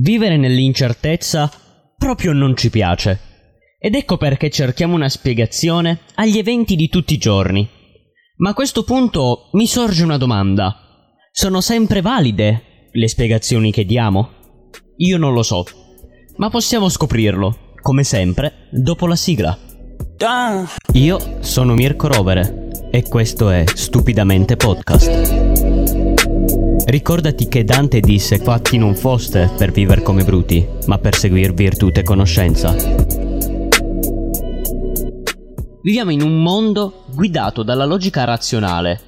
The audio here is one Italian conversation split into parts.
Vivere nell'incertezza proprio non ci piace. Ed ecco perché cerchiamo una spiegazione agli eventi di tutti i giorni. Ma a questo punto mi sorge una domanda. Sono sempre valide le spiegazioni che diamo? Io non lo so. Ma possiamo scoprirlo, come sempre, dopo la sigla. Io sono Mirko Rovere e questo è Stupidamente Podcast. Ricordati che Dante disse fatti non foste per vivere come bruti, ma per seguir virtù e conoscenza. Viviamo in un mondo guidato dalla logica razionale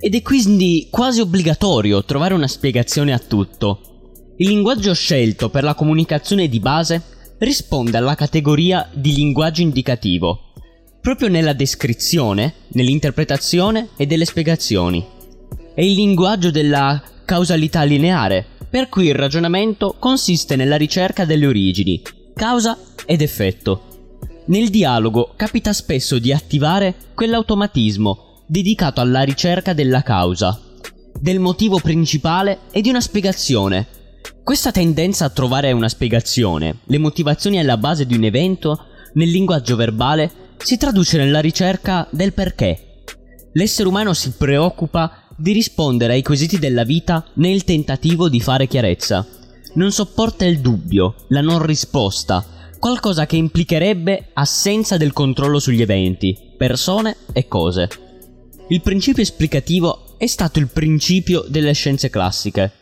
ed è quindi quasi obbligatorio trovare una spiegazione a tutto. Il linguaggio scelto per la comunicazione di base risponde alla categoria di linguaggio indicativo, proprio nella descrizione, nell'interpretazione e delle spiegazioni. È il linguaggio della causalità lineare, per cui il ragionamento consiste nella ricerca delle origini, causa ed effetto. Nel dialogo capita spesso di attivare quell'automatismo dedicato alla ricerca della causa, del motivo principale e di una spiegazione. Questa tendenza a trovare una spiegazione, le motivazioni alla base di un evento, nel linguaggio verbale, si traduce nella ricerca del perché. L'essere umano si preoccupa di rispondere ai quesiti della vita nel tentativo di fare chiarezza. Non sopporta il dubbio, la non risposta, qualcosa che implicherebbe assenza del controllo sugli eventi, persone e cose. Il principio esplicativo è stato il principio delle scienze classiche,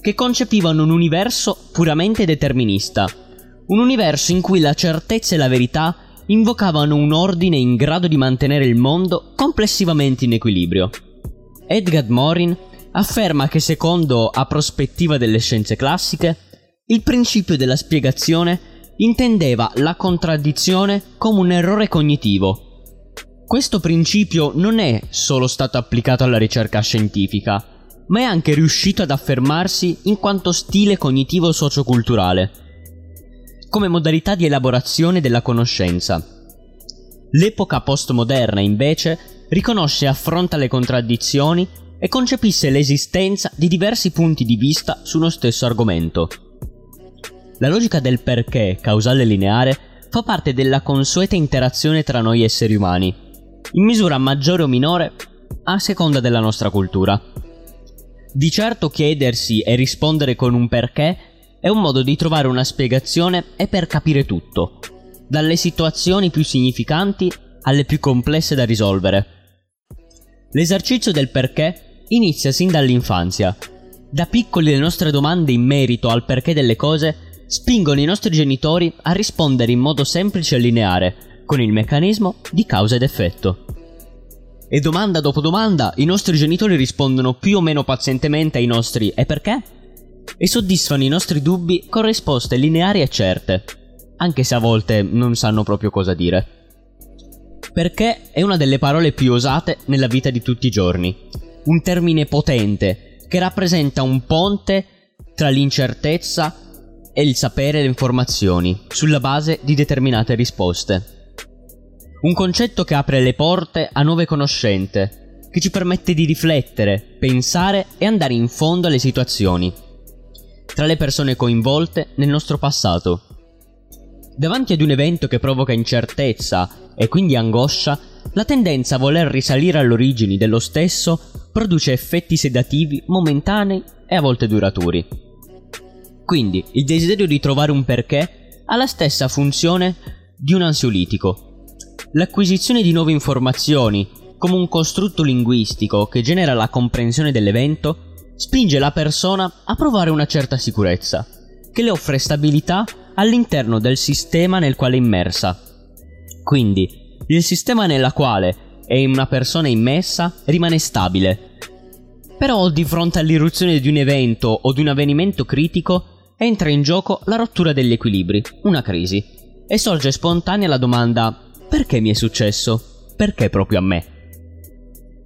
che concepivano un universo puramente determinista, un universo in cui la certezza e la verità invocavano un ordine in grado di mantenere il mondo complessivamente in equilibrio. Edgar Morin afferma che secondo a prospettiva delle scienze classiche, il principio della spiegazione intendeva la contraddizione come un errore cognitivo. Questo principio non è solo stato applicato alla ricerca scientifica, ma è anche riuscito ad affermarsi in quanto stile cognitivo socioculturale, come modalità di elaborazione della conoscenza. L'epoca postmoderna, invece, riconosce e affronta le contraddizioni e concepisce l'esistenza di diversi punti di vista su uno stesso argomento. La logica del perché causale lineare fa parte della consueta interazione tra noi esseri umani, in misura maggiore o minore a seconda della nostra cultura. Di certo chiedersi e rispondere con un perché è un modo di trovare una spiegazione e per capire tutto, dalle situazioni più significanti alle più complesse da risolvere. L'esercizio del perché inizia sin dall'infanzia. Da piccoli le nostre domande in merito al perché delle cose spingono i nostri genitori a rispondere in modo semplice e lineare, con il meccanismo di causa ed effetto. E domanda dopo domanda i nostri genitori rispondono più o meno pazientemente ai nostri e perché? E soddisfano i nostri dubbi con risposte lineari e certe, anche se a volte non sanno proprio cosa dire perché è una delle parole più usate nella vita di tutti i giorni. Un termine potente che rappresenta un ponte tra l'incertezza e il sapere le informazioni sulla base di determinate risposte. Un concetto che apre le porte a nuove conoscenze, che ci permette di riflettere, pensare e andare in fondo alle situazioni, tra le persone coinvolte nel nostro passato. Davanti ad un evento che provoca incertezza e quindi angoscia, la tendenza a voler risalire alle origini dello stesso produce effetti sedativi momentanei e a volte duraturi. Quindi il desiderio di trovare un perché ha la stessa funzione di un ansiolitico. L'acquisizione di nuove informazioni, come un costrutto linguistico che genera la comprensione dell'evento, spinge la persona a provare una certa sicurezza, che le offre stabilità all'interno del sistema nel quale è immersa quindi, il sistema nella quale è una persona immessa rimane stabile. Però di fronte all'irruzione di un evento o di un avvenimento critico entra in gioco la rottura degli equilibri, una crisi, e sorge spontanea la domanda perché mi è successo? Perché proprio a me?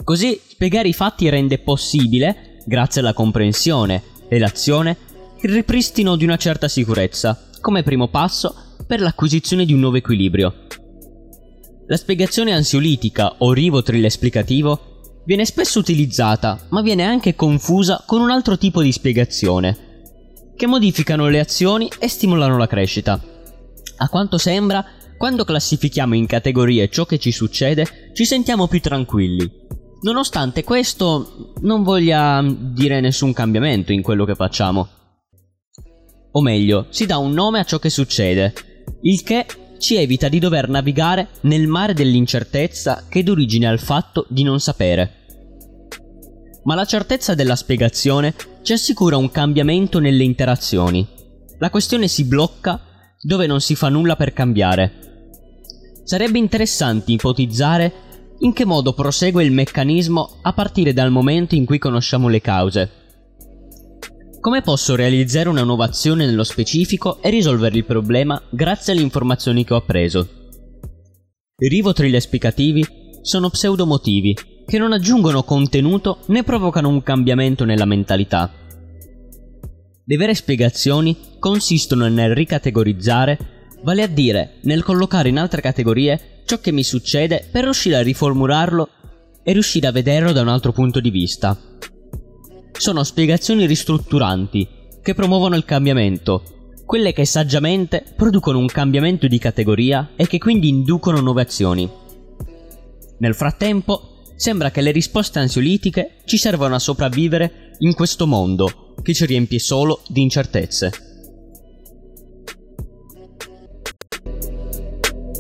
Così spiegare i fatti rende possibile, grazie alla comprensione e l'azione, il ripristino di una certa sicurezza, come primo passo per l'acquisizione di un nuovo equilibrio. La spiegazione ansiolitica o rivotril esplicativo viene spesso utilizzata, ma viene anche confusa con un altro tipo di spiegazione, che modificano le azioni e stimolano la crescita. A quanto sembra, quando classifichiamo in categorie ciò che ci succede, ci sentiamo più tranquilli. Nonostante questo non voglia dire nessun cambiamento in quello che facciamo. O meglio, si dà un nome a ciò che succede, il che ci evita di dover navigare nel mare dell'incertezza che dà origine al fatto di non sapere ma la certezza della spiegazione ci assicura un cambiamento nelle interazioni. La questione si blocca dove non si fa nulla per cambiare. Sarebbe interessante ipotizzare in che modo prosegue il meccanismo a partire dal momento in cui conosciamo le cause. Come posso realizzare una nuova azione nello specifico e risolvere il problema grazie alle informazioni che ho appreso? I rivotril esplicativi sono pseudomotivi che non aggiungono contenuto né provocano un cambiamento nella mentalità. Le vere spiegazioni consistono nel ricategorizzare, vale a dire nel collocare in altre categorie ciò che mi succede per riuscire a riformularlo e riuscire a vederlo da un altro punto di vista. Sono spiegazioni ristrutturanti che promuovono il cambiamento, quelle che saggiamente producono un cambiamento di categoria e che quindi inducono nuove azioni. Nel frattempo sembra che le risposte ansiolitiche ci servano a sopravvivere in questo mondo che ci riempie solo di incertezze.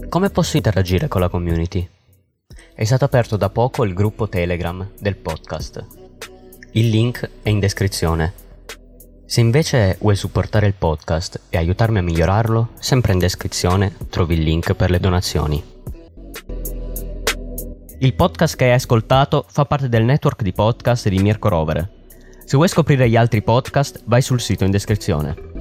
Come posso interagire con la community? È stato aperto da poco il gruppo Telegram del podcast. Il link è in descrizione. Se invece vuoi supportare il podcast e aiutarmi a migliorarlo, sempre in descrizione trovi il link per le donazioni. Il podcast che hai ascoltato fa parte del network di podcast di Mirko Rovere. Se vuoi scoprire gli altri podcast, vai sul sito in descrizione.